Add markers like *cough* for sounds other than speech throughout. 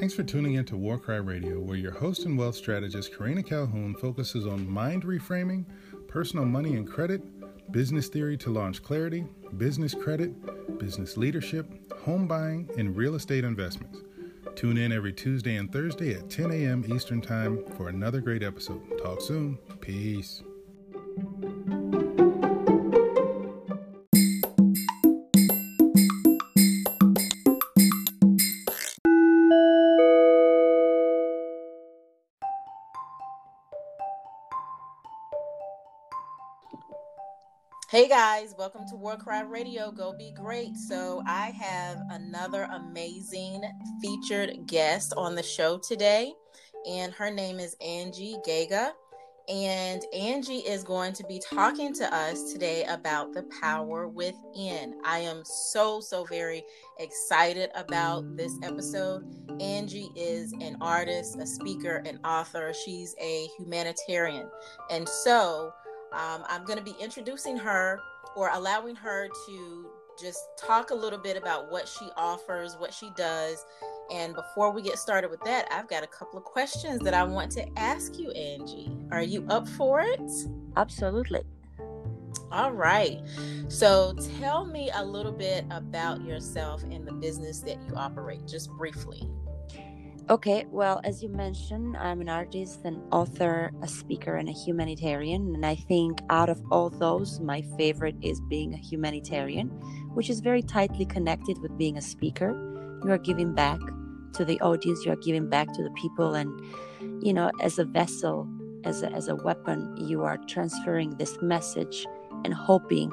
Thanks for tuning in to Warcry Radio, where your host and wealth strategist Karina Calhoun focuses on mind reframing, personal money and credit, business theory to launch clarity, business credit, business leadership, home buying, and real estate investments. Tune in every Tuesday and Thursday at 10 a.m. Eastern Time for another great episode. Talk soon. Peace. Guys, welcome to Warcry Radio. Go be great. So, I have another amazing featured guest on the show today, and her name is Angie Gaga. And Angie is going to be talking to us today about the power within. I am so, so very excited about this episode. Angie is an artist, a speaker, an author. She's a humanitarian. And so, um, I'm going to be introducing her or allowing her to just talk a little bit about what she offers, what she does. And before we get started with that, I've got a couple of questions that I want to ask you, Angie. Are you up for it? Absolutely. All right. So tell me a little bit about yourself and the business that you operate, just briefly. Okay, well, as you mentioned, I'm an artist, an author, a speaker, and a humanitarian. And I think out of all those, my favorite is being a humanitarian, which is very tightly connected with being a speaker. You are giving back to the audience, you are giving back to the people. And, you know, as a vessel, as a, as a weapon, you are transferring this message and hoping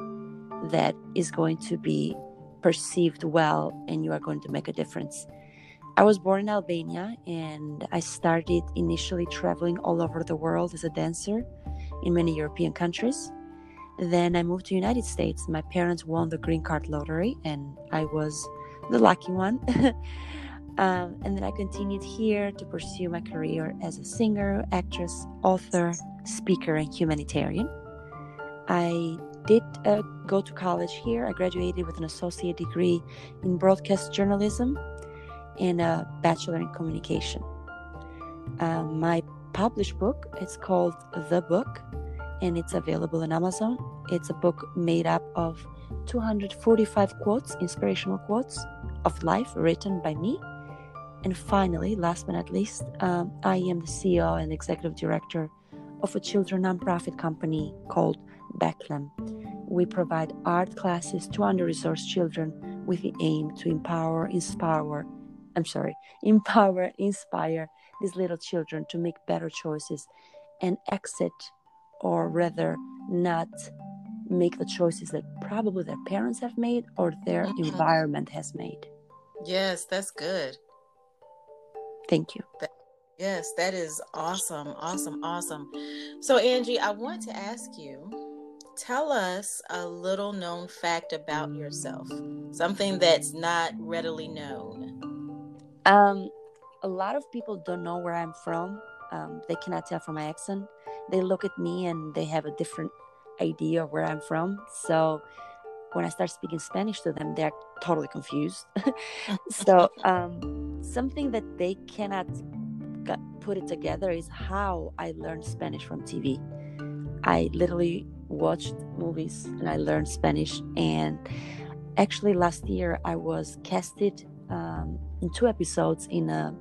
that is going to be perceived well and you are going to make a difference. I was born in Albania and I started initially traveling all over the world as a dancer in many European countries. Then I moved to United States. My parents won the green card lottery and I was the lucky one. *laughs* um, and then I continued here to pursue my career as a singer, actress, author, speaker, and humanitarian. I did uh, go to college here. I graduated with an associate degree in broadcast journalism and a bachelor in communication. Uh, my published book it's called The Book, and it's available on Amazon. It's a book made up of 245 quotes, inspirational quotes of life written by me. And finally, last but not least, um, I am the CEO and executive director of a children nonprofit company called Becklem. We provide art classes to under resourced children with the aim to empower, inspire, I'm sorry, empower, inspire these little children to make better choices and exit, or rather, not make the choices that probably their parents have made or their mm-hmm. environment has made. Yes, that's good. Thank you. That, yes, that is awesome. Awesome. Awesome. So, Angie, I want to ask you tell us a little known fact about yourself, something that's not readily known. Um, a lot of people don't know where I'm from. Um, they cannot tell from my accent. They look at me and they have a different idea of where I'm from. So when I start speaking Spanish to them, they're totally confused. *laughs* so um, something that they cannot put it together is how I learned Spanish from TV. I literally watched movies and I learned Spanish. And actually, last year I was casted um, in two episodes in a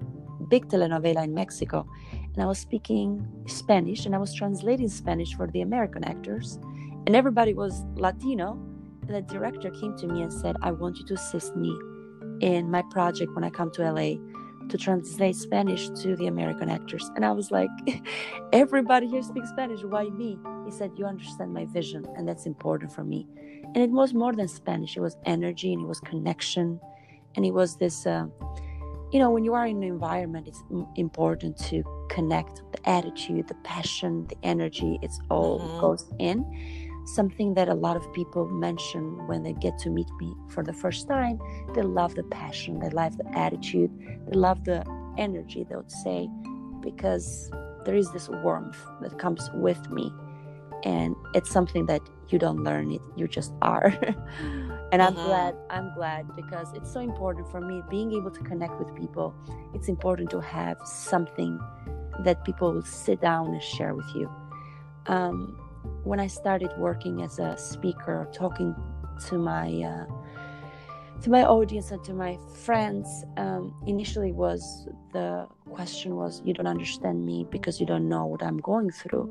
big telenovela in Mexico. And I was speaking Spanish and I was translating Spanish for the American actors. And everybody was Latino. And the director came to me and said, I want you to assist me in my project when I come to LA to translate Spanish to the American actors. And I was like, *laughs* everybody here speaks Spanish. Why me? He said, You understand my vision, and that's important for me. And it was more than Spanish, it was energy and it was connection and it was this uh, you know when you are in an environment it's important to connect the attitude the passion the energy it's all mm-hmm. goes in. Something that a lot of people mention when they get to meet me for the first time they love the passion they love the attitude they love the energy they would say because there is this warmth that comes with me. And it's something that you don't learn it you just are *laughs* and i'm mm-hmm. glad i'm glad because it's so important for me being able to connect with people. It's important to have something that people will sit down and share with you. Um, when i started working as a speaker talking to my uh, to my audience and to my friends um, initially was the question was you don't understand me because you don't know what i'm going through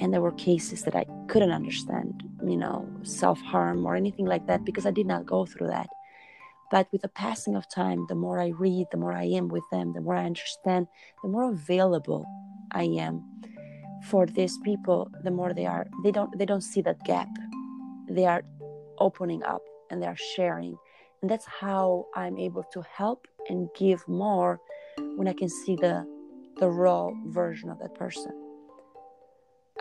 and there were cases that i couldn't understand you know self-harm or anything like that because i did not go through that. But with the passing of time the more i read the more i am with them the more i understand the more available i am for these people the more they are they don't they don't see that gap. They are opening up and they are sharing. And that's how i'm able to help and give more when i can see the the raw version of that person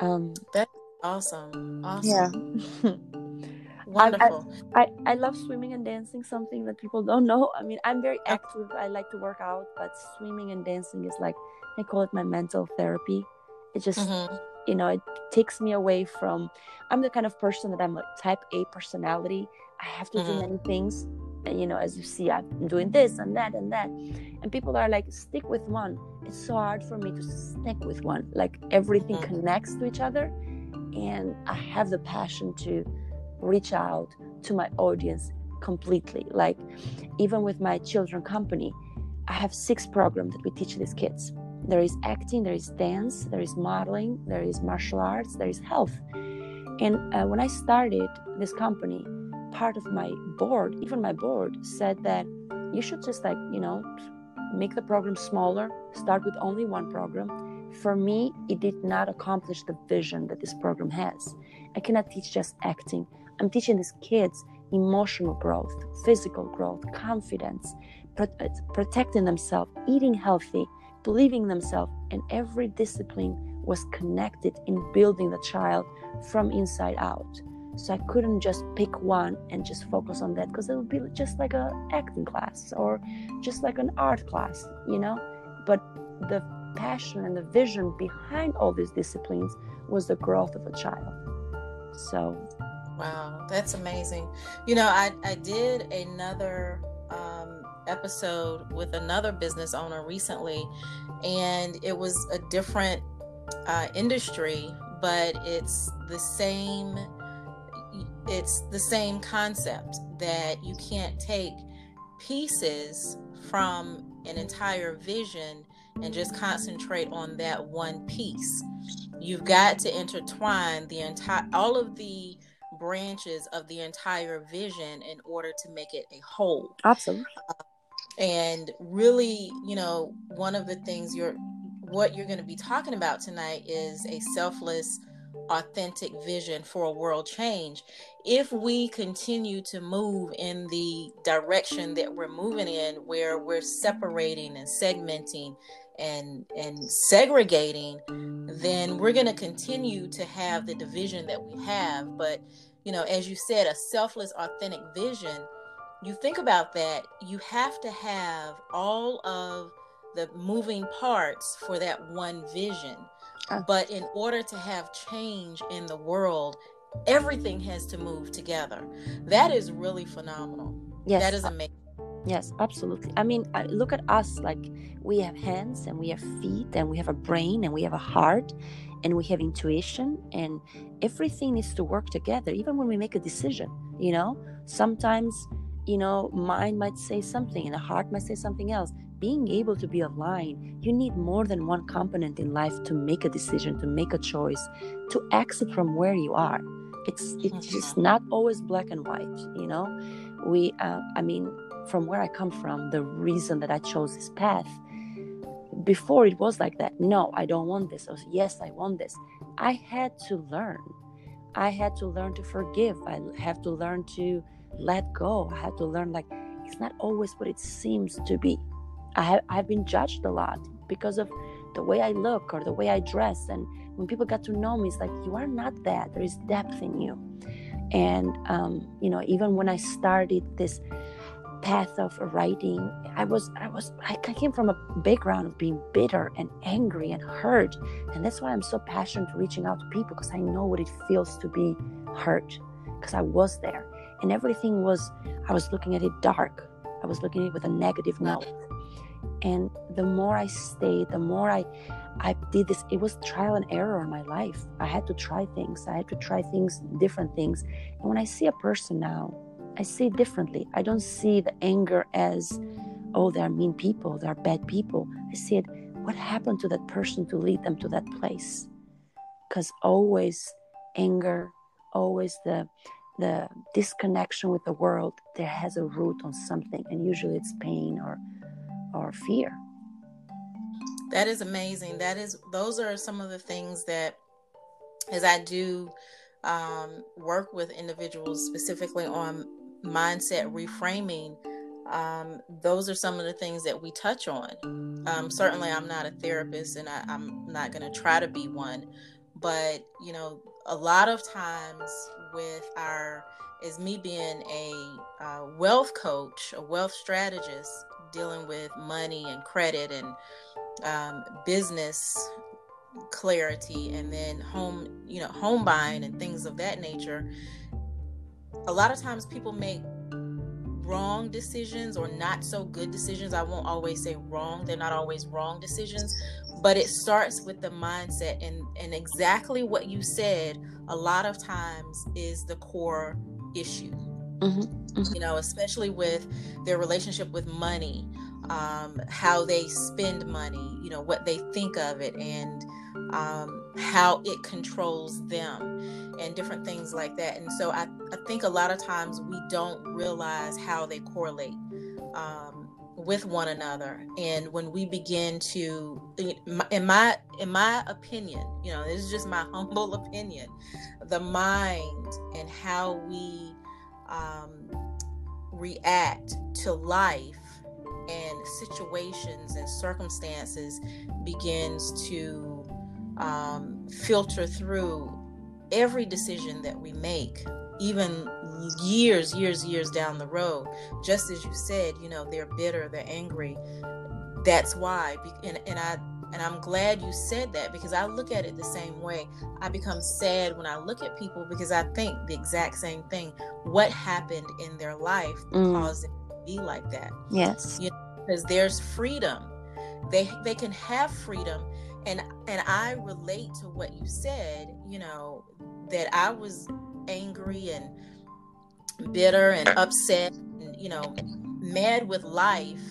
um that's awesome. Awesome. Yeah. *laughs* Wonderful I, I, I love swimming and dancing something that people don't know. I mean i'm very active. I like to work out but swimming and dancing is like i call it my mental therapy. It just mm-hmm. you know it takes me away from i'm the kind of person that i'm a type a personality. I have to mm-hmm. do many things you know as you see i'm doing this and that and that. And people are like stick with one. It's so hard for me to stick with one. Like everything mm-hmm. connects to each other and i have the passion to reach out to my audience completely. Like even with my children company i have six programs that we teach these kids. There is acting there is dance there is modeling there is martial arts there is health. And uh, when i started this company part of my board, even my board, said that you should just like, you know, make the program smaller, start with only one program. For me, it did not accomplish the vision that this program has. I cannot teach just acting. I'm teaching these kids emotional growth, physical growth, confidence, uh, protecting themselves, eating healthy, believing themselves, and every discipline was connected in building the child from inside out. So I couldn't just pick one and just focus on that because it would be just like a acting class or just like an art class, you know. But the passion and the vision behind all these disciplines was the growth of a child. So, wow, that's amazing. You know, I I did another um, episode with another business owner recently, and it was a different uh, industry, but it's the same it's the same concept that you can't take pieces from an entire vision and just concentrate on that one piece. You've got to intertwine the entire all of the branches of the entire vision in order to make it a whole. Absolutely. Uh, and really, you know, one of the things you're what you're going to be talking about tonight is a selfless authentic vision for a world change if we continue to move in the direction that we're moving in where we're separating and segmenting and and segregating then we're going to continue to have the division that we have but you know as you said a selfless authentic vision you think about that you have to have all of the moving parts for that one vision. But in order to have change in the world everything has to move together. That is really phenomenal. Yes. That is amazing. Yes, absolutely. I mean, look at us like we have hands and we have feet and we have a brain and we have a heart and we have intuition and everything needs to work together even when we make a decision, you know? Sometimes, you know, mind might say something and the heart might say something else. Being able to be aligned, you need more than one component in life to make a decision, to make a choice, to exit from where you are. It's it's just not always black and white you know? We uh, i mean from where i come from the reason that i chose this path before it was like that no i don't want this. Or yes i want this. I had to learn. I had to learn to forgive. I have to learn to let go i had to learn like it's not always what it seems to be i have i've been judged a lot because of the way i look or the way i dress and when people got to know me, it's like, you are not that. There is depth in you. And, um, you know, even when I started this path of writing, I was, I was, I came from a background of being bitter and angry and hurt. And that's why I'm so passionate reaching out to people because I know what it feels to be hurt because I was there. And everything was i was looking at it dark. I was looking at it with a negative note. And the more i stayed the more i i did this it was trial and error in my life. I had to try things. I had to try things different things. And when i see a person now i see it differently. I don't see the anger as oh they're mean people they're bad people. I see it what happened to that person to lead them to that place? Because always anger always the the disconnection with the world there has a root on something and usually it's pain or or fear. That is amazing. That is those are some of the things that as i do um, work with individuals specifically on mindset reframing um, those are some of the things that we touch on. Um, certainly i'm not a therapist and I, i'm not going to try to be one but you know a lot of times with our is me being a uh, wealth coach a wealth strategist dealing with money and credit and um, business clarity and then home you know home buying and things of that nature a lot of times people make wrong decisions or not so good decisions i won't always say wrong they're not always wrong decisions but it starts with the mindset and and exactly what you said a lot of times is the core issue mm-hmm. Mm-hmm. you know especially with their relationship with money um, how they spend money you know what they think of it and um, how it controls them and different things like that. And so I, I think a lot of times we don't realize how they correlate um, with one another. And when we begin to in my in my opinion you know this is just my *laughs* humble opinion the mind and how we um, react to life and situations and circumstances begins to um, filter through every decision that we make even years, years, years down the road. Just as you said, you know, they're bitter, they're angry. That's why. And, and I and I'm glad you said that because I look at it the same way. I become sad when I look at people because I think the exact same thing. What happened in their life mm. caused them to be like that? Yes. You know, because there's freedom. They they can have freedom and and I relate to what you said, you know, that I was angry and bitter and upset and you know mad with life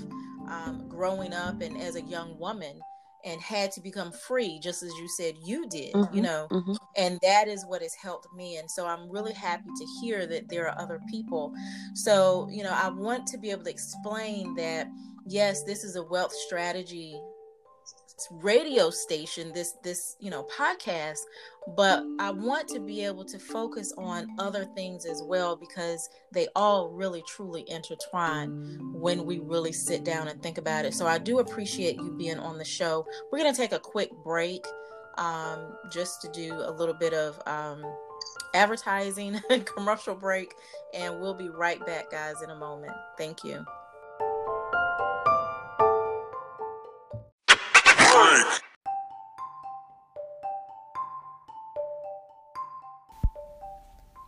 um, growing up and as a young woman and had to become free just as you said you did mm-hmm, you know mm-hmm. and that is what has helped me. And so i'm really happy to hear that there are other people. So you know i want to be able to explain that yes this is a wealth strategy radio station this this you know podcast but i want to be able to focus on other things as well because they all really truly intertwine when we really sit down and think about it. So i do appreciate you being on the show. We're going to take a quick break um, just to do a little bit of um, advertising *laughs* commercial break and we'll be right back guys in a moment. Thank you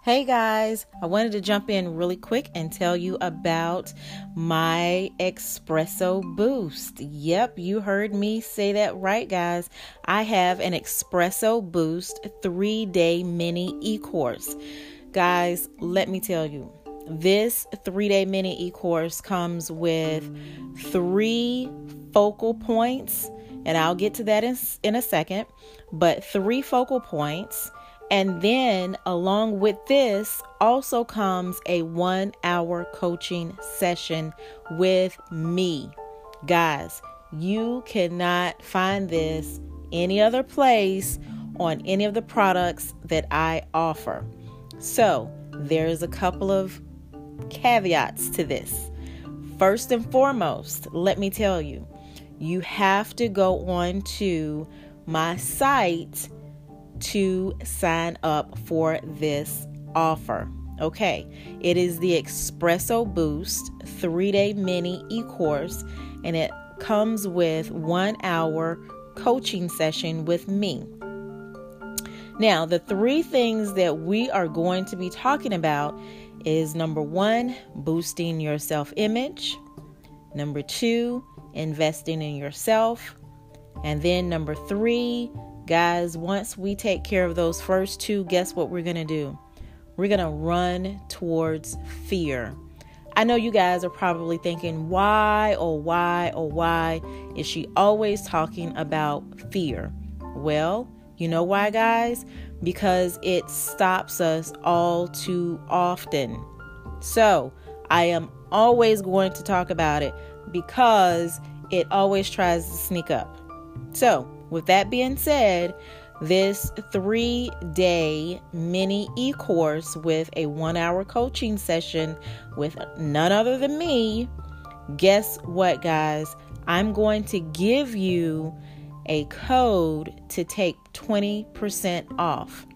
Hey guys, I wanted to jump in really quick and tell you about my Espresso Boost. Yep, you heard me say that right, guys. I have an Espresso Boost three day mini e course. Guys, let me tell you, this three day mini e course comes with three focal points, and I'll get to that in, in a second, but three focal points and then, along with this, also comes a one hour coaching session with me. Guys, you cannot find this any other place on any of the products that I offer. So, there's a couple of caveats to this. First and foremost, let me tell you, you have to go on to my site to sign up for this offer. Okay, it is the Espresso Boost three day mini e course, and it comes with one hour coaching session with me. Now, the three things that we are going to be talking about is number one, boosting your self image. Number two, investing in yourself. And then number three, guys, once we take care of those first two, guess what we're going to do? We're going to run towards fear. I know you guys are probably thinking, why, oh, why, oh, why is she always talking about fear? Well, you know why, guys? Because it stops us all too often. So, I am always going to talk about it because it always tries to sneak up. So, with that being said, this three day mini e course with a one hour coaching session with none other than me. Guess what, guys? I'm going to give you a code to take 20% off.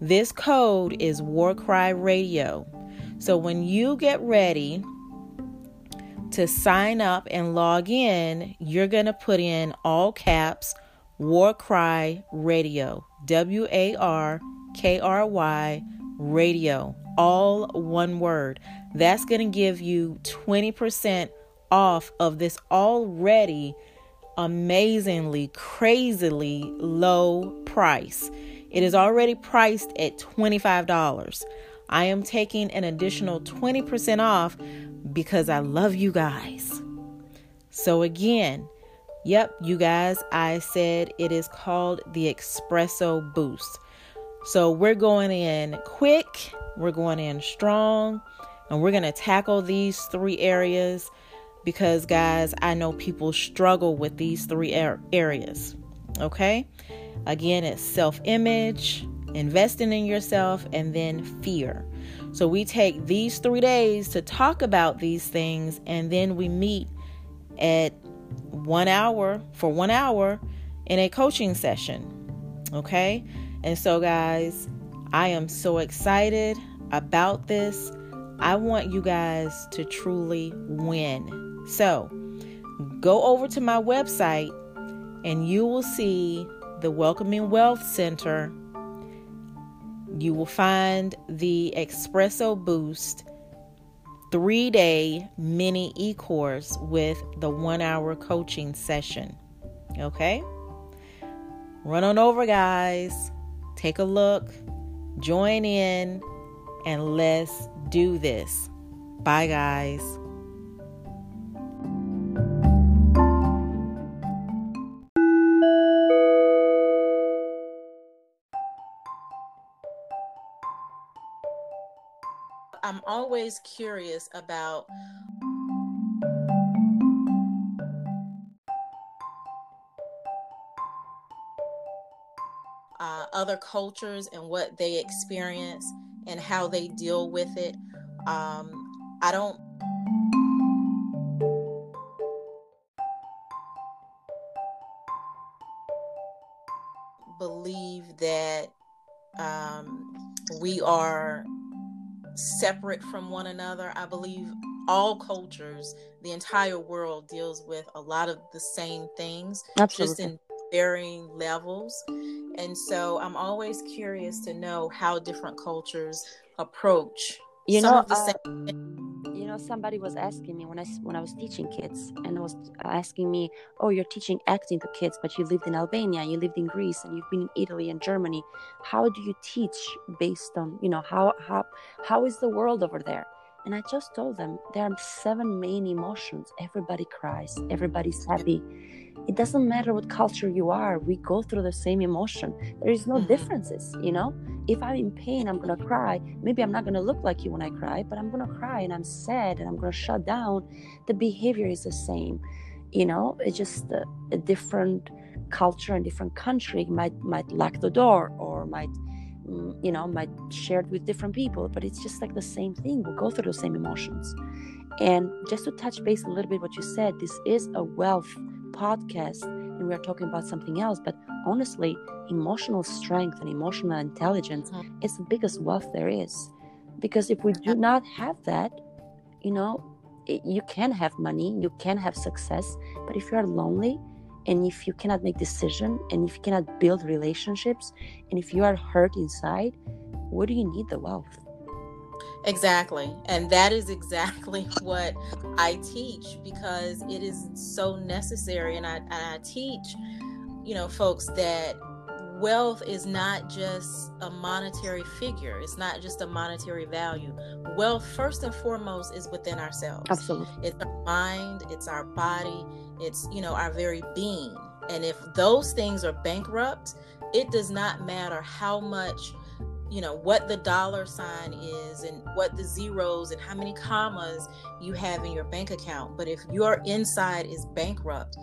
This code is Warcry Radio. So when you get ready to sign up and log in, you're going to put in all caps War Cry Radio, W A R K R Y Radio, all one word. That's going to give you 20% off of this already amazingly, crazily low price. It is already priced at $25. I am taking an additional 20% off because I love you guys. So, again, Yep, you guys, I said it is called the Espresso Boost. So we're going in quick, we're going in strong, and we're going to tackle these three areas because, guys, I know people struggle with these three areas. Okay? Again, it's self image, investing in yourself, and then fear. So we take these three days to talk about these things, and then we meet at one hour for one hour in a coaching session. Okay. And so, guys, I am so excited about this. I want you guys to truly win. So, go over to my website and you will see the Welcoming Wealth Center. You will find the Espresso Boost three day mini e course with the one hour coaching session. Okay? Run on over, guys. Take a look, join in, and let's do this. Bye, guys. Always curious about uh, other cultures and what they experience and how they deal with it. Um, I don't separate from one another. I believe all cultures, the entire world deals with a lot of the same things, Absolutely. just in varying levels. And so I'm always curious to know how different cultures approach you know, uh, you know, somebody was asking me when I when I was teaching kids, and was asking me, "Oh, you're teaching acting to kids, but you lived in Albania, you lived in Greece, and you've been in Italy and Germany. How do you teach based on you know how how how is the world over there?" And I just told them there are seven main emotions. Everybody cries, everybody's happy. It doesn't matter what culture you are. We go through the same emotion. There is no mm-hmm. differences, you know if I'm in pain, I'm gonna cry. Maybe I'm not gonna look like you when I cry, but I'm gonna cry and I'm sad and I'm gonna shut down. The behavior is the same. You know, it's just a, a different culture and different country might might lock the door or might you know might share it with different people but it's just like the same thing. We go through the same emotions. And just to touch base a little bit what you said this is a wealth podcast and we are talking about something else but honestly emotional strength and emotional intelligence mm-hmm. is the biggest wealth there is. Because if we do not have that you know it, you can have money you can have success but if you are lonely and if you cannot make decision and if you cannot build relationships and if you are hurt inside what do you need the wealth Exactly. And that is exactly *laughs* what I teach because it is so necessary. And I, and I teach, you know, folks that wealth is not just a monetary figure, it's not just a monetary value. Wealth, first and foremost, is within ourselves. Absolutely. It's our mind, it's our body, it's, you know, our very being. And if those things are bankrupt, it does not matter how much you know what the dollar sign is and what the zeros and how many commas you have in your bank account but if your inside is bankrupt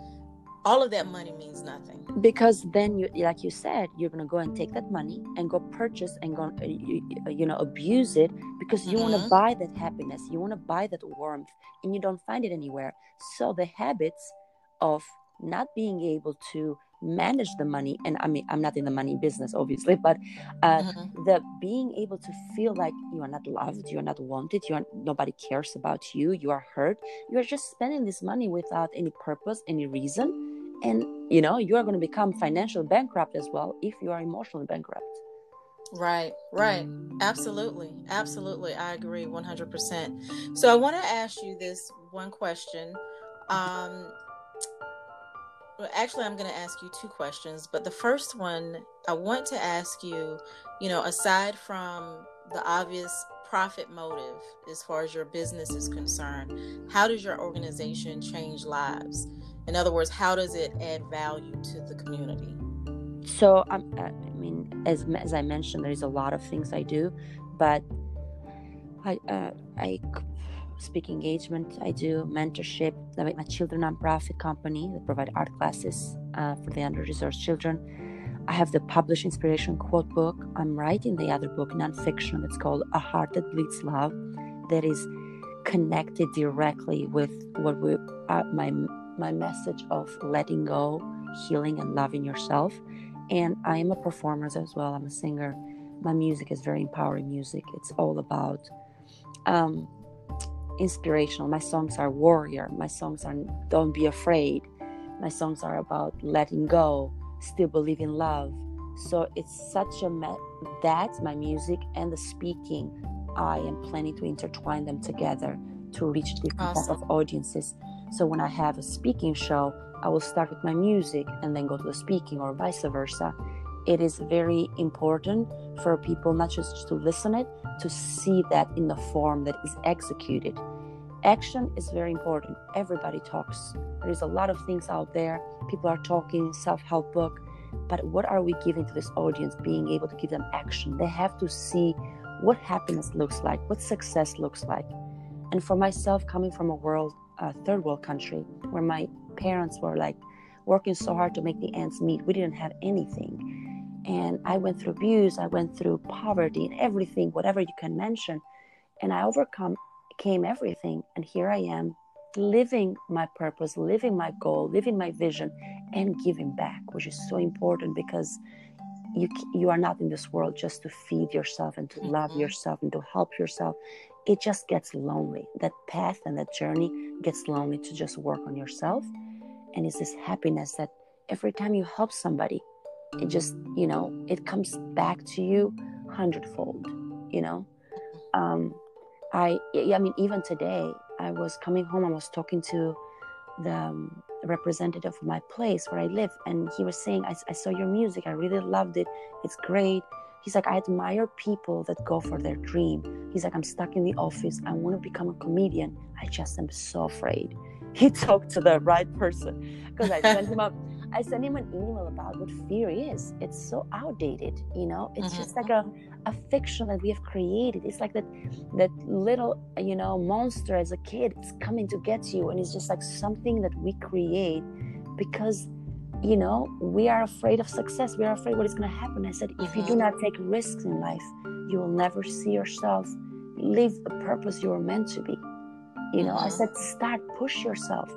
all of that money means nothing because then you like you said you're going to go and take that money and go purchase and go uh, you, uh, you know abuse it because you mm-hmm. want to buy that happiness you want to buy that warmth and you don't find it anywhere so the habits of not being able to manage the money and i mean i'm not in the money business obviously but uh, mm-hmm. the being able to feel like you are not loved you are not wanted you are nobody cares about you you are hurt you are just spending this money without any purpose any reason and you know you are going to become financially bankrupt as well if you are emotionally bankrupt Right, right. Absolutely. Absolutely. I agree 100%. So I want to ask you this one question. Um, well, actually, I'm going to ask you two questions. But the first one, I want to ask you, you know, aside from the obvious profit motive as far as your business is concerned, how does your organization change lives? In other words, how does it add value to the community? So, um, I mean, as as I mentioned, there's a lot of things I do, but I uh, I speak engagement. I do mentorship. Make my children nonprofit company that provide art classes uh, for the under-resourced children. I have the published inspiration quote book. I'm writing the other book, nonfiction, that's called A Heart That Bleeds Love, that is connected directly with what we uh, my my message of letting go, healing, and loving yourself. And I am a performer as well. I'm a singer. My music is very empowering music. It's all about um, inspirational. My songs are warrior. My songs are don't be afraid. My songs are about letting go, still believe in love. So it's such a me- that my music and the speaking. I am planning to intertwine them together to reach different awesome. type of audiences. So when I have a speaking show, I will start with my music and then go to the speaking or vice versa. It is very important for people not just to listen it, to see that in the form that is executed. Action is very important. Everybody talks. There's a lot of things out there. People are talking, self help book. But what are we giving to this audience? Being able to give them action. They have to see what happiness looks like, what success looks like. And for myself, coming from a world, a third world country, where my parents were like working so hard to make the ends meet, we didn't have anything and I went through abuse, I went through poverty and everything, whatever you can mention. And I overcome came everything. And here I am living my purpose, living my goal, living my vision, and giving back, which is so important because you you are not in this world just to feed yourself and to mm-hmm. love yourself and to help yourself. It just gets lonely. That path and that journey gets lonely to just work on yourself. And it's this happiness that every time you help somebody, it just you know it comes back to you hundredfold you know um i i mean even today i was coming home i was talking to the um, representative of my place where i live and he was saying I, I saw your music i really loved it it's great he's like i admire people that go for their dream he's like i'm stuck in the office i want to become a comedian i just am so afraid *laughs* he talked to the right person because i sent him up *laughs* I sent him an email about what fear is. It's so outdated, you know. It's mm-hmm. just like a, a fiction that we have created. It's like that that little, you know, monster as a kid. It's coming to get you, and it's just like something that we create because, you know, we are afraid of success. We are afraid what is going to happen. I said, if you do mm-hmm. not take risks in life, you will never see yourself live the purpose you were meant to be. You know, I mm-hmm. said, start, push yourself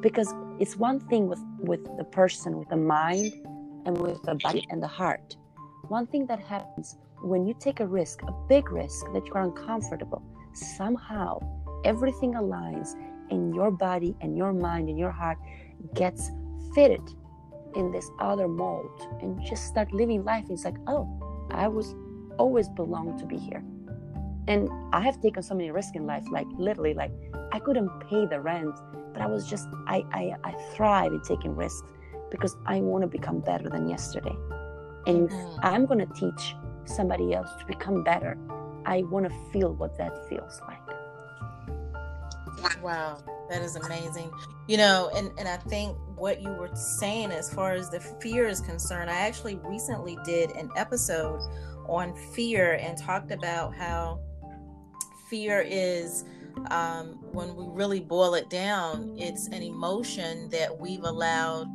because it's one thing with with the person with the mind and with the body and the heart one thing that happens when you take a risk a big risk that you are uncomfortable somehow everything aligns and your body and your mind and your heart gets fitted in this other mold and just start living life. It's like oh i was always belonged to be here. And i have taken so many risks in life like literally like i couldn't pay the rent but i was just i i, I thrive in taking risks because i want to become better than yesterday. And mm. i'm going to teach somebody else to become better i want to feel what that feels like wow that is amazing. You know and and i think what you were saying as far as the fear is concerned i actually recently did an episode on fear and talked about how fear is um, when we really boil it down it's an emotion that we've allowed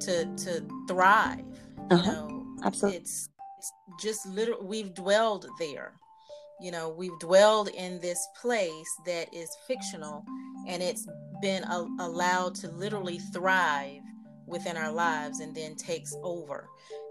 to to thrive you uh-huh. know? Absolutely it's, it's just literally we've dwelled there you know we've dwelled in this place that is fictional and it's been a- allowed to literally thrive within our lives and then takes over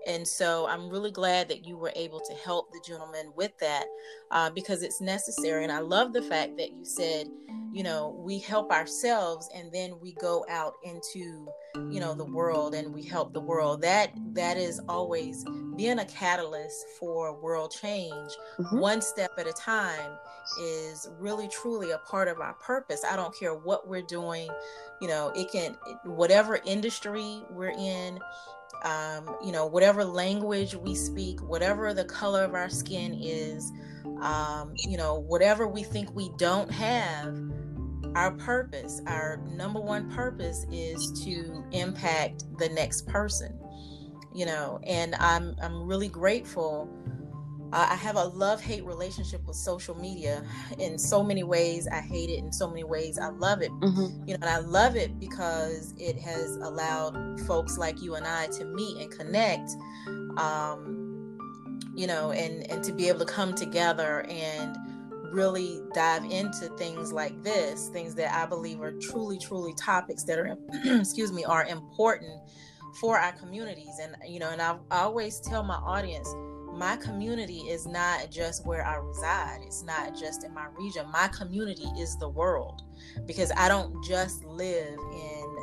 and so I'm really glad that you were able to help the gentleman with that uh, because it's necessary. And I love the fact that you said, you know, we help ourselves and then we go out into, you know, the world and we help the world. That that is always being a catalyst for world change, mm-hmm. one step at a time, is really truly a part of our purpose. I don't care what we're doing, you know, it can whatever industry we're in um, you know, whatever language we speak, whatever the color of our skin is, um, you know, whatever we think we don't have, our purpose, our number one purpose is to impact the next person, you know, and I'm, I'm really grateful I have a love hate relationship with social media. In so many ways, I hate it. In so many ways, I love it. Mm-hmm. You know, and I love it because it has allowed folks like you and I to meet and connect. Um, you know, and and to be able to come together and really dive into things like this, things that I believe are truly, truly topics that are, *clears throat* excuse me, are important for our communities. And you know, and I, I always tell my audience my community is not just where I reside. It's not just in my region. My community is the world because I don't just live in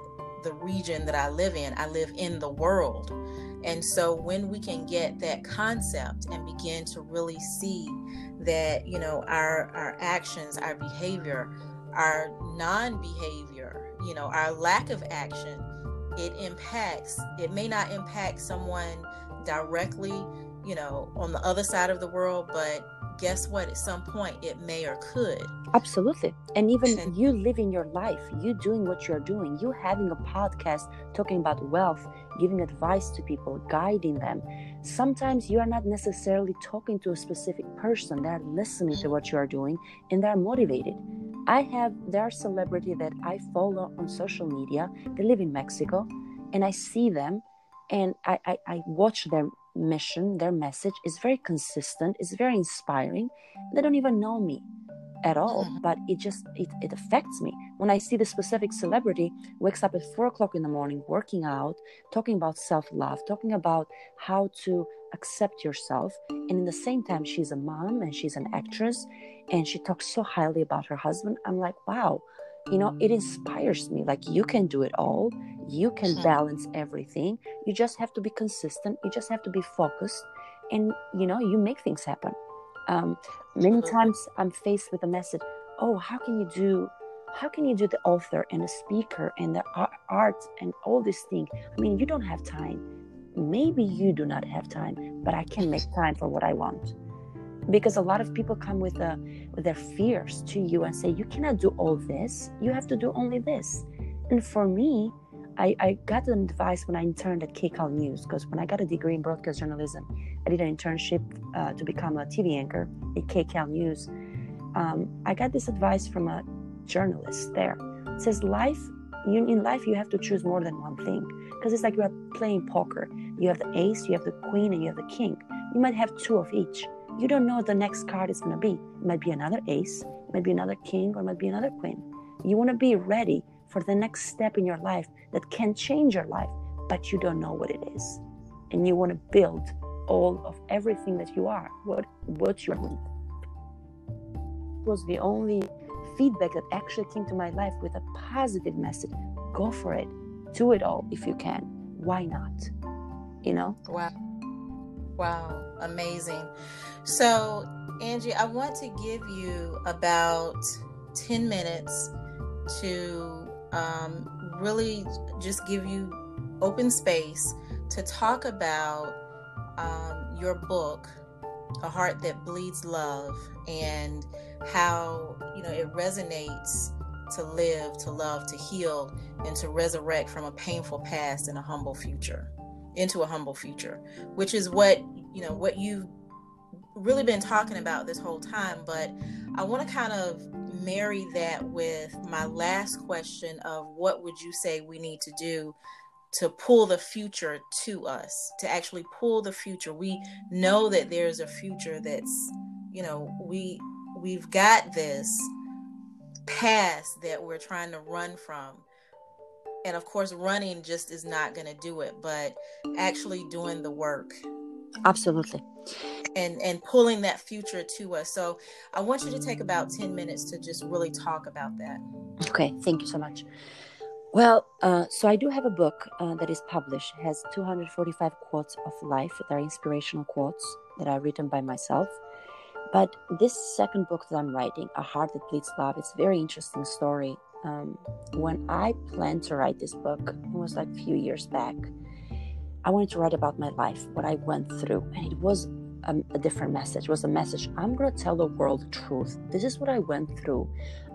the region that I live in, I live in the world. And so when we can get that concept and begin to really see that, you know, our our actions, our behavior, our non-behavior, you know, our lack of action, it impacts, it may not impact someone directly you know, on the other side of the world, but guess what? At some point, it may or could. Absolutely. And even you living your life, you doing what you're doing, you having a podcast talking about wealth, giving advice to people, guiding them. Sometimes you are not necessarily talking to a specific person, they're listening to what you are doing and they're motivated. I have, there are celebrity that I follow on social media, they live in Mexico, and I see them and I, I, I watch them mission, their message is very consistent, it's very inspiring. They don't even know me at all, mm-hmm. but it just it, it affects me. When I see the specific celebrity wakes up at four o'clock in the morning, working out, talking about self-love, talking about how to accept yourself, and in the same time she's a mom and she's an actress and she talks so highly about her husband. I'm like, wow, you know it inspires me like you can do it all you can hmm. balance everything you just have to be consistent you just have to be focused and you know you make things happen. Um, many times i'm faced with a message oh how can you do how can you do the author and the speaker and the art and all this thing i mean you don't have time. Maybe you do not have time but i can make *laughs* time for what i want because a lot of people come with, a, with their fears to you and say you cannot do all this you have to do only this and for me I, I got an advice when I interned at KCAL News because when I got a degree in broadcast journalism, I did an internship uh, to become a TV anchor at KCAL News. Um, I got this advice from a journalist there. It says life, you, in life, you have to choose more than one thing because it's like you are playing poker. You have the ace, you have the queen, and you have the king. You might have two of each you don't know what the next card is going to be. It might be another ace, it might be another king, or it might be another queen. You want to be ready for the next step in your life that can change your life, but you don't know what it is. And you want to build all of everything that you are, what what you're doing. Was the only feedback that actually came to my life with a positive message. Go for it. Do it all if you can. Why not? You know? Wow. Wow, amazing. So, Angie, I want to give you about 10 minutes to um, really just give you open space to talk about um, your book, A Heart That Bleeds Love, and how, you know, it resonates to live, to love, to heal, and to resurrect from a painful past and a humble future into a humble future, which is what, you know, what you've really been talking about this whole time. But I want to kind of marry that with my last question of what would you say we need to do to pull the future to us, to actually pull the future. We know that there's a future that's, you know, we we've got this past that we're trying to run from. And of course, running just is not going to do it, but actually doing the work. Absolutely. And and pulling that future to us. So I want you to take about 10 minutes to just really talk about that. Okay, thank you so much. Well, uh, so I do have a book uh, that is published. It has 245 quotes of life that are inspirational quotes that are written by myself. But this second book that I'm writing, A Heart That Bleeds Love, it's a very interesting story. Um, when I planned to write this book, it was like a few years back, I wanted to write about my life, what I went through. And it was a, a different message. It was a message I'm going to tell the world the truth. This is what I went through.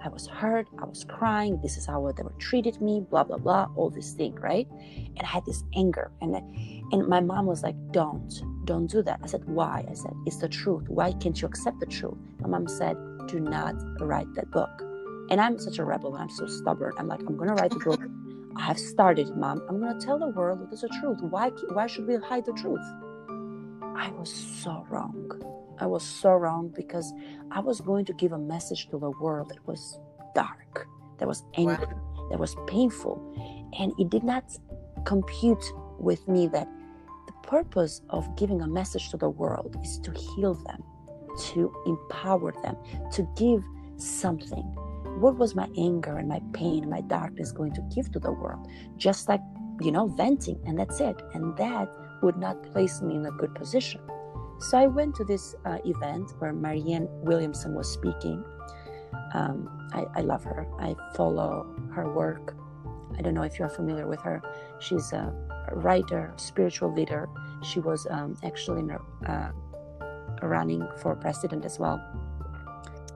I was hurt. I was crying. This is how they were treated me, blah, blah, blah, all this thing, right? And I had this anger. And, and my mom was like, don't don't do that. I said, Why? I said, It's the truth. Why can't you accept the truth? My mom said, Do not write that book. And I'm such a rebel and I'm so stubborn. I'm like, I'm going to write the book. I have started, mom. I'm going to tell the world what is the truth. Why, why should we hide the truth? I was so wrong. I was so wrong because I was going to give a message to the world that was dark, that was angry, wow. that was painful. And it did not compute with me that the purpose of giving a message to the world is to heal them, to empower them, to give something. What was my anger and my pain and my darkness going to give to the world? Just like, you know, venting, and that's it. And that would not place me in a good position. So I went to this uh, event where Marianne Williamson was speaking. Um, I, I love her. I follow her work. I don't know if you're familiar with her. She's a writer, spiritual leader. She was um, actually uh, running for president as well.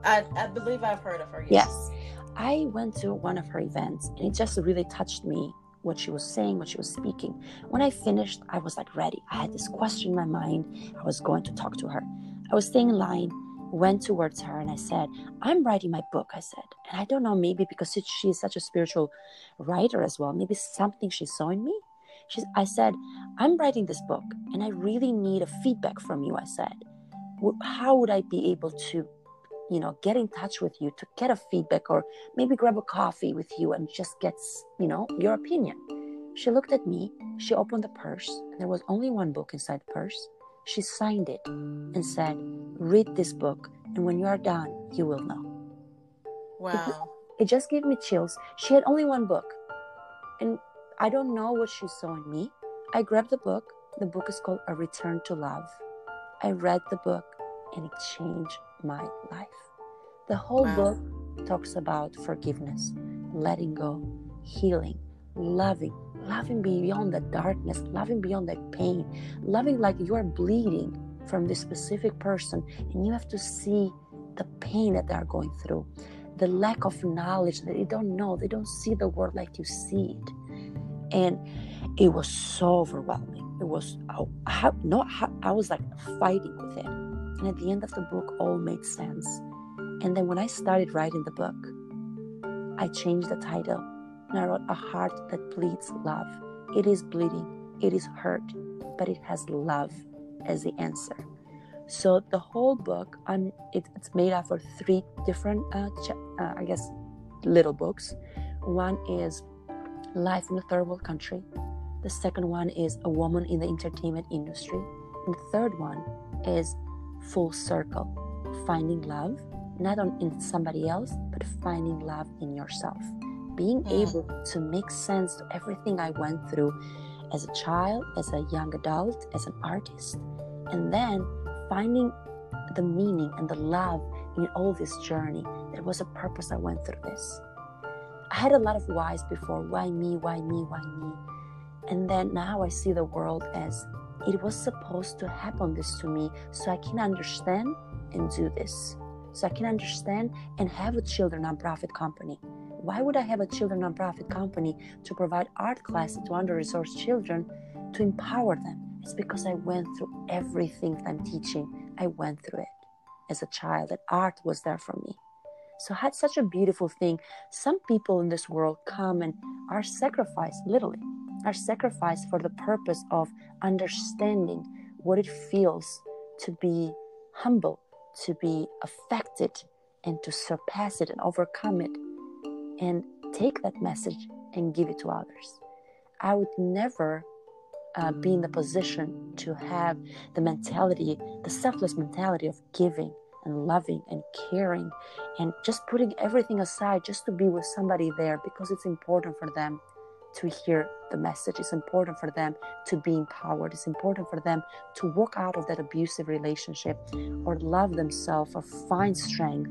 I, I believe I've heard of her. Yes. yes. I went to one of her events and it just really touched me what she was saying, what she was speaking. When I finished, I was like ready. I had this question in my mind. I was going to talk to her. I was staying in line, went towards her, and I said, I'm writing my book, I said. And I don't know, maybe because she's such a spiritual writer as well, maybe something she saw in me. She, I said, I'm writing this book and I really need a feedback from you. I said, how would I be able to, you know, get in touch with you to get a feedback or maybe grab a coffee with you and just get, you know, your opinion? She looked at me, she opened the purse, and there was only one book inside the purse. She signed it and said, Read this book, and when you are done, you will know. Wow. It, it just gave me chills. She had only one book. And I don't know what she saw in me. I grabbed the book. The book is called A Return to Love. I read the book and it changed my life. The whole wow. book talks about forgiveness, letting go, healing, loving, loving beyond the darkness, loving beyond the pain, loving like you are bleeding from this specific person and you have to see the pain that they are going through, the lack of knowledge that they don't know, they don't see the world like you see it and it was so overwhelming it was oh, I, not i was like fighting with it and at the end of the book all made sense. And then when i started writing the book i changed the title. And i wrote a heart that bleeds love. It is bleeding. It is hurt. But it has love as the answer. So the whole book I'm, it, it's made up of three different uh, ch- uh, i guess little books. One is life in a third world country. The second one is a woman in the entertainment industry. And the third one is full circle, finding love, not on in somebody else, but finding love in yourself. Being mm. able to make sense to everything I went through as a child, as a young adult, as an artist, And then finding the meaning and the love in all this journey. There was a purpose I went through this. I had a lot of whys before why me, why me, why me. And then now I see the world as it was supposed to happen this to me so I can understand and do this. So I can understand and have a children nonprofit company. Why would I have a children nonprofit company to provide art classes to under resourced children to empower them? It's because I went through everything that I'm teaching. I went through it as a child, that art was there for me. So I had such a beautiful thing. Some people in this world come and are sacrificed, literally, are sacrificed for the purpose of understanding what it feels to be humble, to be affected, and to surpass it and overcome it, and take that message and give it to others. I would never uh, be in the position to have the mentality, the selfless mentality of giving and loving and caring and just putting everything aside just to be with somebody there because it's important for them to hear the message. It's important for them to be empowered. It's important for them to walk out of that abusive relationship or love themselves or find strength.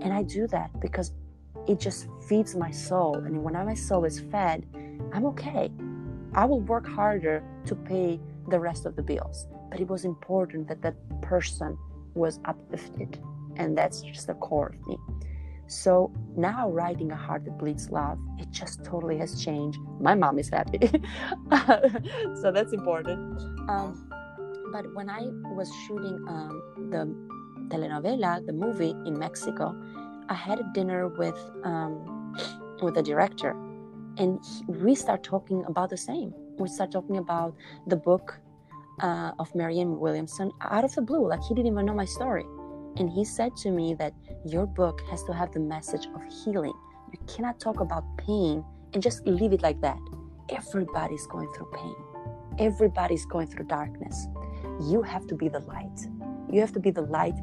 And I do that because it just feeds my soul. And when my soul is fed, I'm okay. I will work harder to pay the rest of the bills. But it was important that that person was uplifted. And that's just the core of me. So now writing A Heart That Bleeds Love, it just totally has changed. My mom is happy. *laughs* so that's important. Um, but when I was shooting um, the telenovela, the movie in Mexico, I had a dinner with um, with the director, and he, we start talking about the same. We start talking about the book uh, of Marianne Williamson out of the blue, like he didn't even know my story. And he said to me that your book has to have the message of healing. You cannot talk about pain and just leave it like that. Everybody's going through pain, everybody's going through darkness. You have to be the light. You have to be the light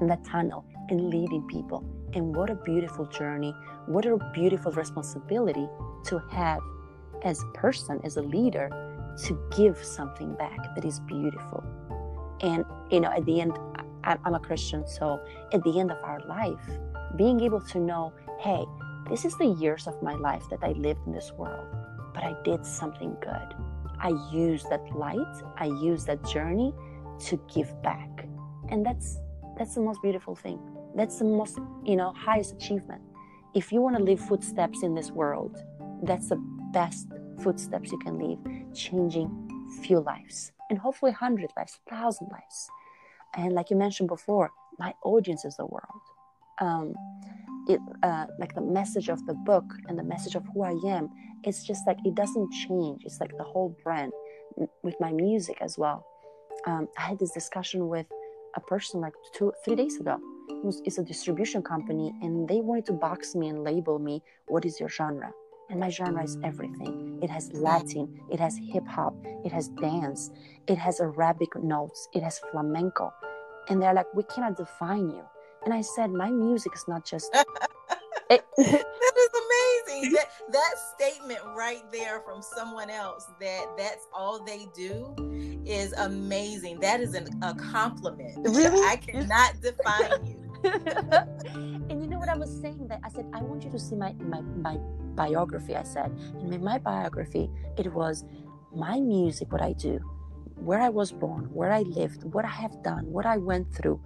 in that tunnel and leading people. And what a beautiful journey, what a beautiful responsibility to have as a person, as a leader, to give something back that is beautiful. And, you know, at the end, I'm a Christian, so at the end of our life, being able to know, hey, this is the years of my life that I lived in this world, but I did something good. I used that light, I used that journey to give back. And that's that's the most beautiful thing. That's the most, you know, highest achievement. If you want to leave footsteps in this world, that's the best footsteps you can leave, changing few lives and hopefully 100 lives, 1,000 lives. And like you mentioned before, my audience is the world. Um, it, uh, like the message of the book and the message of who I am, it's just like it doesn't change. It's like the whole brand with my music as well. Um, I had this discussion with a person like two, three days ago. It's a distribution company, and they wanted to box me and label me. What is your genre? And my genre is everything. It has Latin, it has hip hop, it has dance, it has Arabic notes, it has flamenco. And they're like, we cannot define you. And I said, my music is not just. *laughs* it- that is amazing. *laughs* That, that statement right there from someone else that that's all they do is amazing. That is an, a compliment. Really? I cannot define you. *laughs* and you know what I was saying? That I said, I want you to see my, my, my biography, I said. And in my biography, it was my music, what I do, where I was born, where I lived, what I have done, what I went through,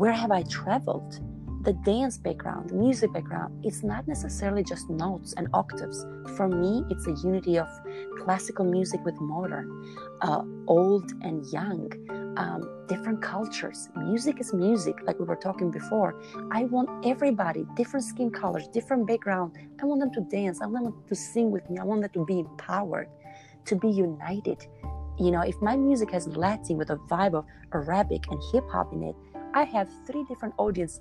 where have I traveled, the dance background, music background. It's not necessarily just notes and octaves. For me, it's a unity of classical music with modern, uh, old and young, um, different cultures. Music is music, like we were talking before. I want everybody, different skin colors, different background. I want them to dance. I want them to sing with me. I want them to be empowered, to be united. You know, if my music has Latin with a vibe of Arabic and hip hop in it, I have three different audience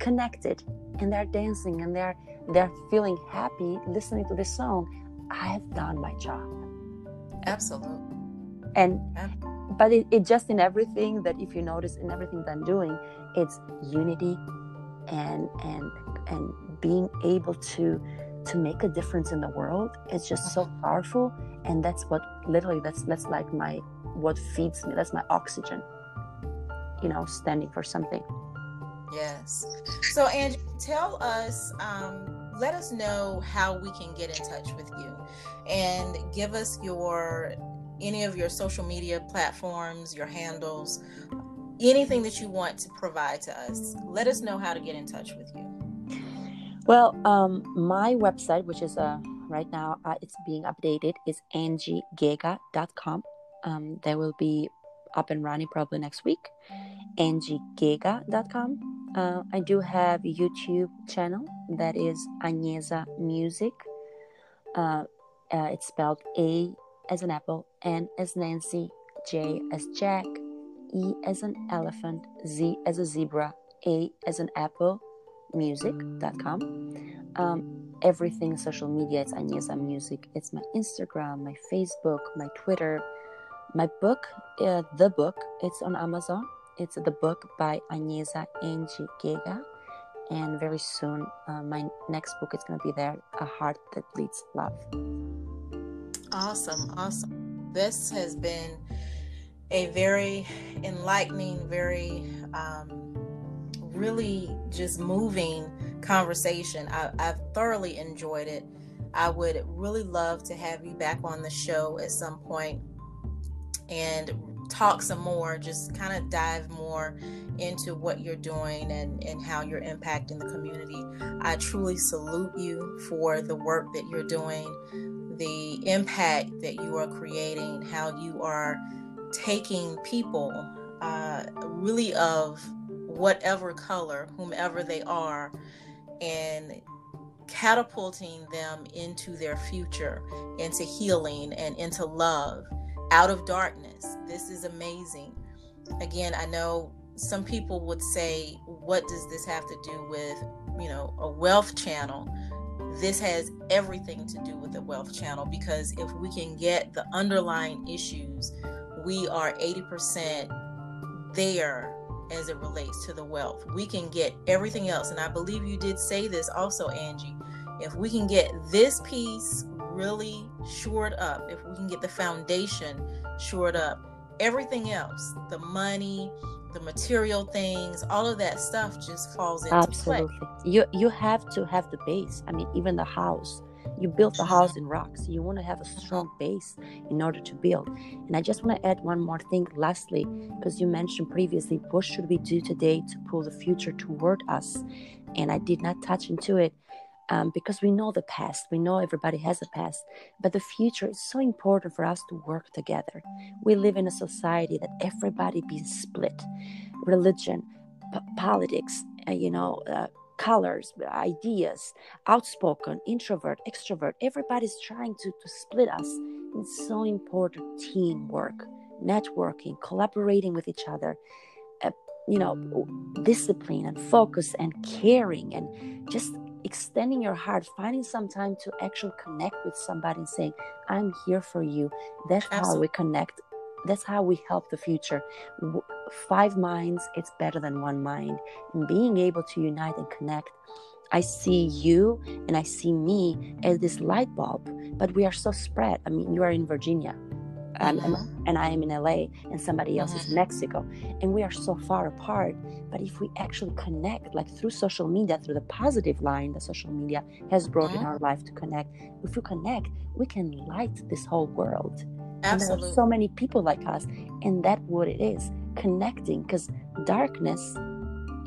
connected and they're dancing and they're they're feeling happy listening to this song. I have done my job. Absolutely. And but it, it just in everything that if you notice in everything that i'm doing it's unity and and and being able to to make a difference in the world. It's just so powerful. And that's what literally that's that's like my what feeds me. That's my oxygen you know standing for something. Yes. So angie tell us um, let us know how we can get in touch with you and give us your any of your social media platforms your handles anything that you want to provide to us let us know how to get in touch with you. Well um, my website which is uh, right now uh, it's being updated is angiegega.com um, they will be up and running probably next week. angiegega.com uh, i do have a youtube channel that is Anjeza Music. Uh, uh, it's spelled A as an apple, N as Nancy, J as Jack, E as an elephant, Z as a zebra, A as an apple, music.com. Um, everything social media, it's Anjeza Music. It's my Instagram, my Facebook, my Twitter. My book, uh, the book, it's on Amazon. It's the book by Anjeza Gega and very soon uh, my next book is going to be there a heart that bleeds love awesome awesome. This has been a very enlightening very um, really just moving conversation. I, i've thoroughly enjoyed it. I would really love to have you back on the show at some point and talk some more, just kind of dive more into what you're doing and, and how you're impacting the community. I truly salute you for the work that you're doing, the impact that you are creating, how you are taking people uh, really of whatever color, whomever they are, and catapulting them into their future, into healing and into love out of darkness. This is amazing. Again, I know some people would say, what does this have to do with, you know, a wealth channel? This has everything to do with the wealth channel because if we can get the underlying issues, we are 80% there as it relates to the wealth. We can get everything else. And I believe you did say this also, Angie. If we can get this piece really shored up, if we can get the foundation shored up, everything else, the money, the material things, all of that stuff just falls into Absolutely. play. You you have to have the base. I mean, even the house. You built the house mm-hmm. in rocks. You want to have a uh-huh. strong base in order to build. And I just want to add one more thing lastly, because you mentioned previously, what should we do today to pull the future toward us? And I did not touch into it um, because we know the past. We know everybody has a past, but the future is so important for us to work together. We live in a society that everybody be split, religion, p- politics, uh, you know. Uh, colors ideas outspoken introvert extrovert everybody's trying to, to split us it's so important teamwork networking collaborating with each other uh, you know discipline and focus and caring and just extending your heart, finding some time to actually connect with somebody and saying, I'm here for you. That's Absolutely. how we connect. That's how we help the future. Five minds, it's better than one mind. And being able to unite and connect. I see you and I see me as this light bulb, but we are so spread. I mean, you are in Virginia um, and, mm-hmm. and, I am in LA and somebody else is in mm-hmm. Mexico. And we are so far apart. But if we actually connect, like through social media, through the positive line that social media has brought in mm-hmm. our life to connect, if we connect, we can light this whole world. Absolutely. And there are so many people like us. And that's what it is connecting because darkness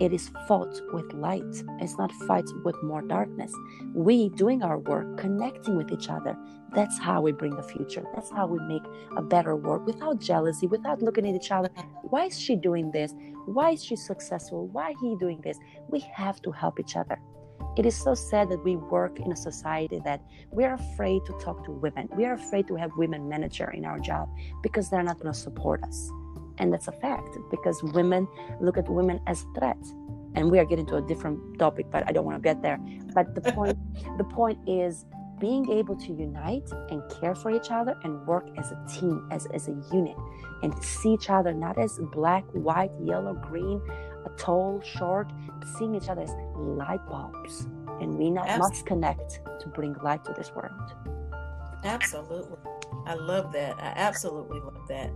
it is fought with light. It's not fight with more darkness. We doing our work, connecting with each other. That's how we bring the future. That's how we make a better world without jealousy, without looking at each other. Why is she doing this? Why is she successful? Why he doing this? We have to help each other. It is so sad that we work in a society that we're afraid to talk to women. We are afraid to have women manager in our job because they're not going to support us and that's a fact because women look at women as threats. And we are getting to a different topic but i don't want to get there. But the *laughs* point the point is being able to unite and care for each other and work as a team as, as a unit and see each other not as black white yellow green a tall short seeing each other as light bulbs. And we not, must connect to bring light to this world. Absolutely. I love that. I absolutely love that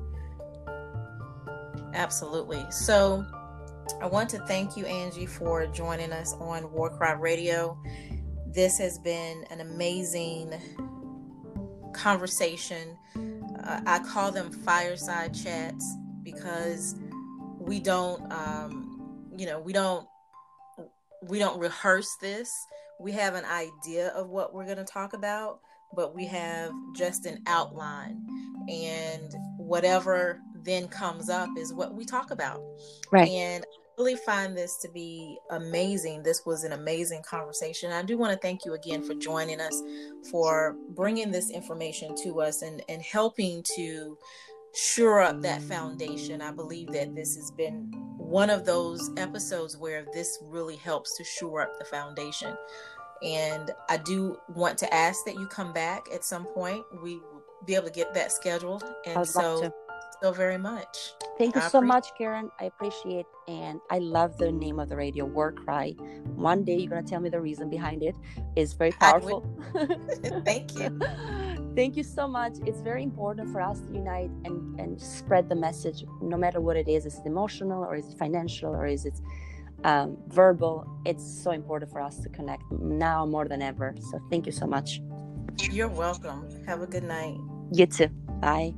Absolutely. So I want to thank you, Angie, for joining us on War Cry Radio. This has been an amazing conversation. Uh, I call them fireside chats because we don't, um, you know, we don't we don't rehearse this. We have an idea of what we're going to talk about, but we have just an outline. And whatever then comes up is what we talk about. Right. And I really find this to be amazing. This was an amazing conversation. I do want to thank you again for joining us, for bringing this information to us and, and helping to shore up that foundation. I believe that this has been one of those episodes where this really helps to shore up the foundation. And I do want to ask that you come back at some point. We will be able to get that scheduled. And so, so very much. Thank you I so much, Karen. I appreciate and I love the name of the radio, War Cry. One day you're gonna tell me the reason behind it. It's very powerful. *laughs* *laughs* Thank you. Thank you so much. It's very important for us to unite and, and spread the message, no matter what it is. Is it emotional or is it financial or is it um, verbal? It's so important for us to connect now more than ever. So thank you so much. You're welcome. Have a good night. You too. Bye.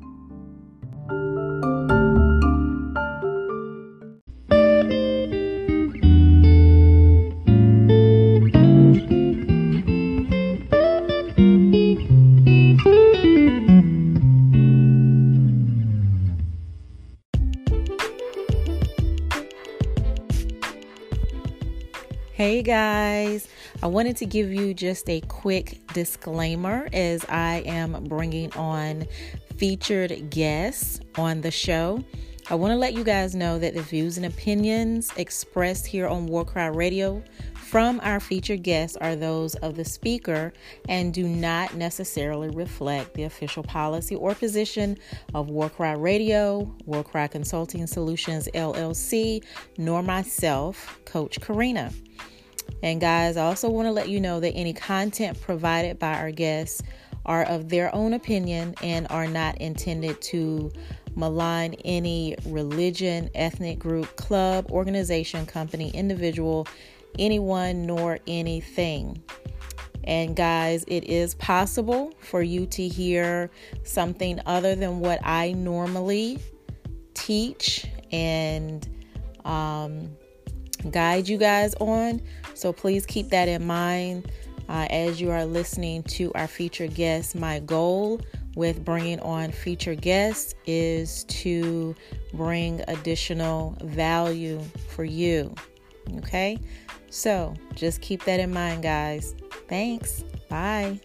Guys, I wanted to give you just a quick disclaimer as I am bringing on featured guests on the show. I want to let you guys know that the views and opinions expressed here on Warcry Radio from our featured guests are those of the speaker and do not necessarily reflect the official policy or position of Warcry Radio, Warcry Consulting Solutions LLC, nor myself, Coach Karina. And guys, I also want to let you know that any content provided by our guests are of their own opinion and are not intended to malign any religion, ethnic group, club, organization, company, individual, anyone, nor anything. And guys, it is possible for you to hear something other than what I normally teach and um, guide you guys on. So please keep that in mind uh, as you are listening to our featured guests. My goal with bringing on featured guests is to bring additional value for you. Okay, so just keep that in mind, guys. Thanks. Bye.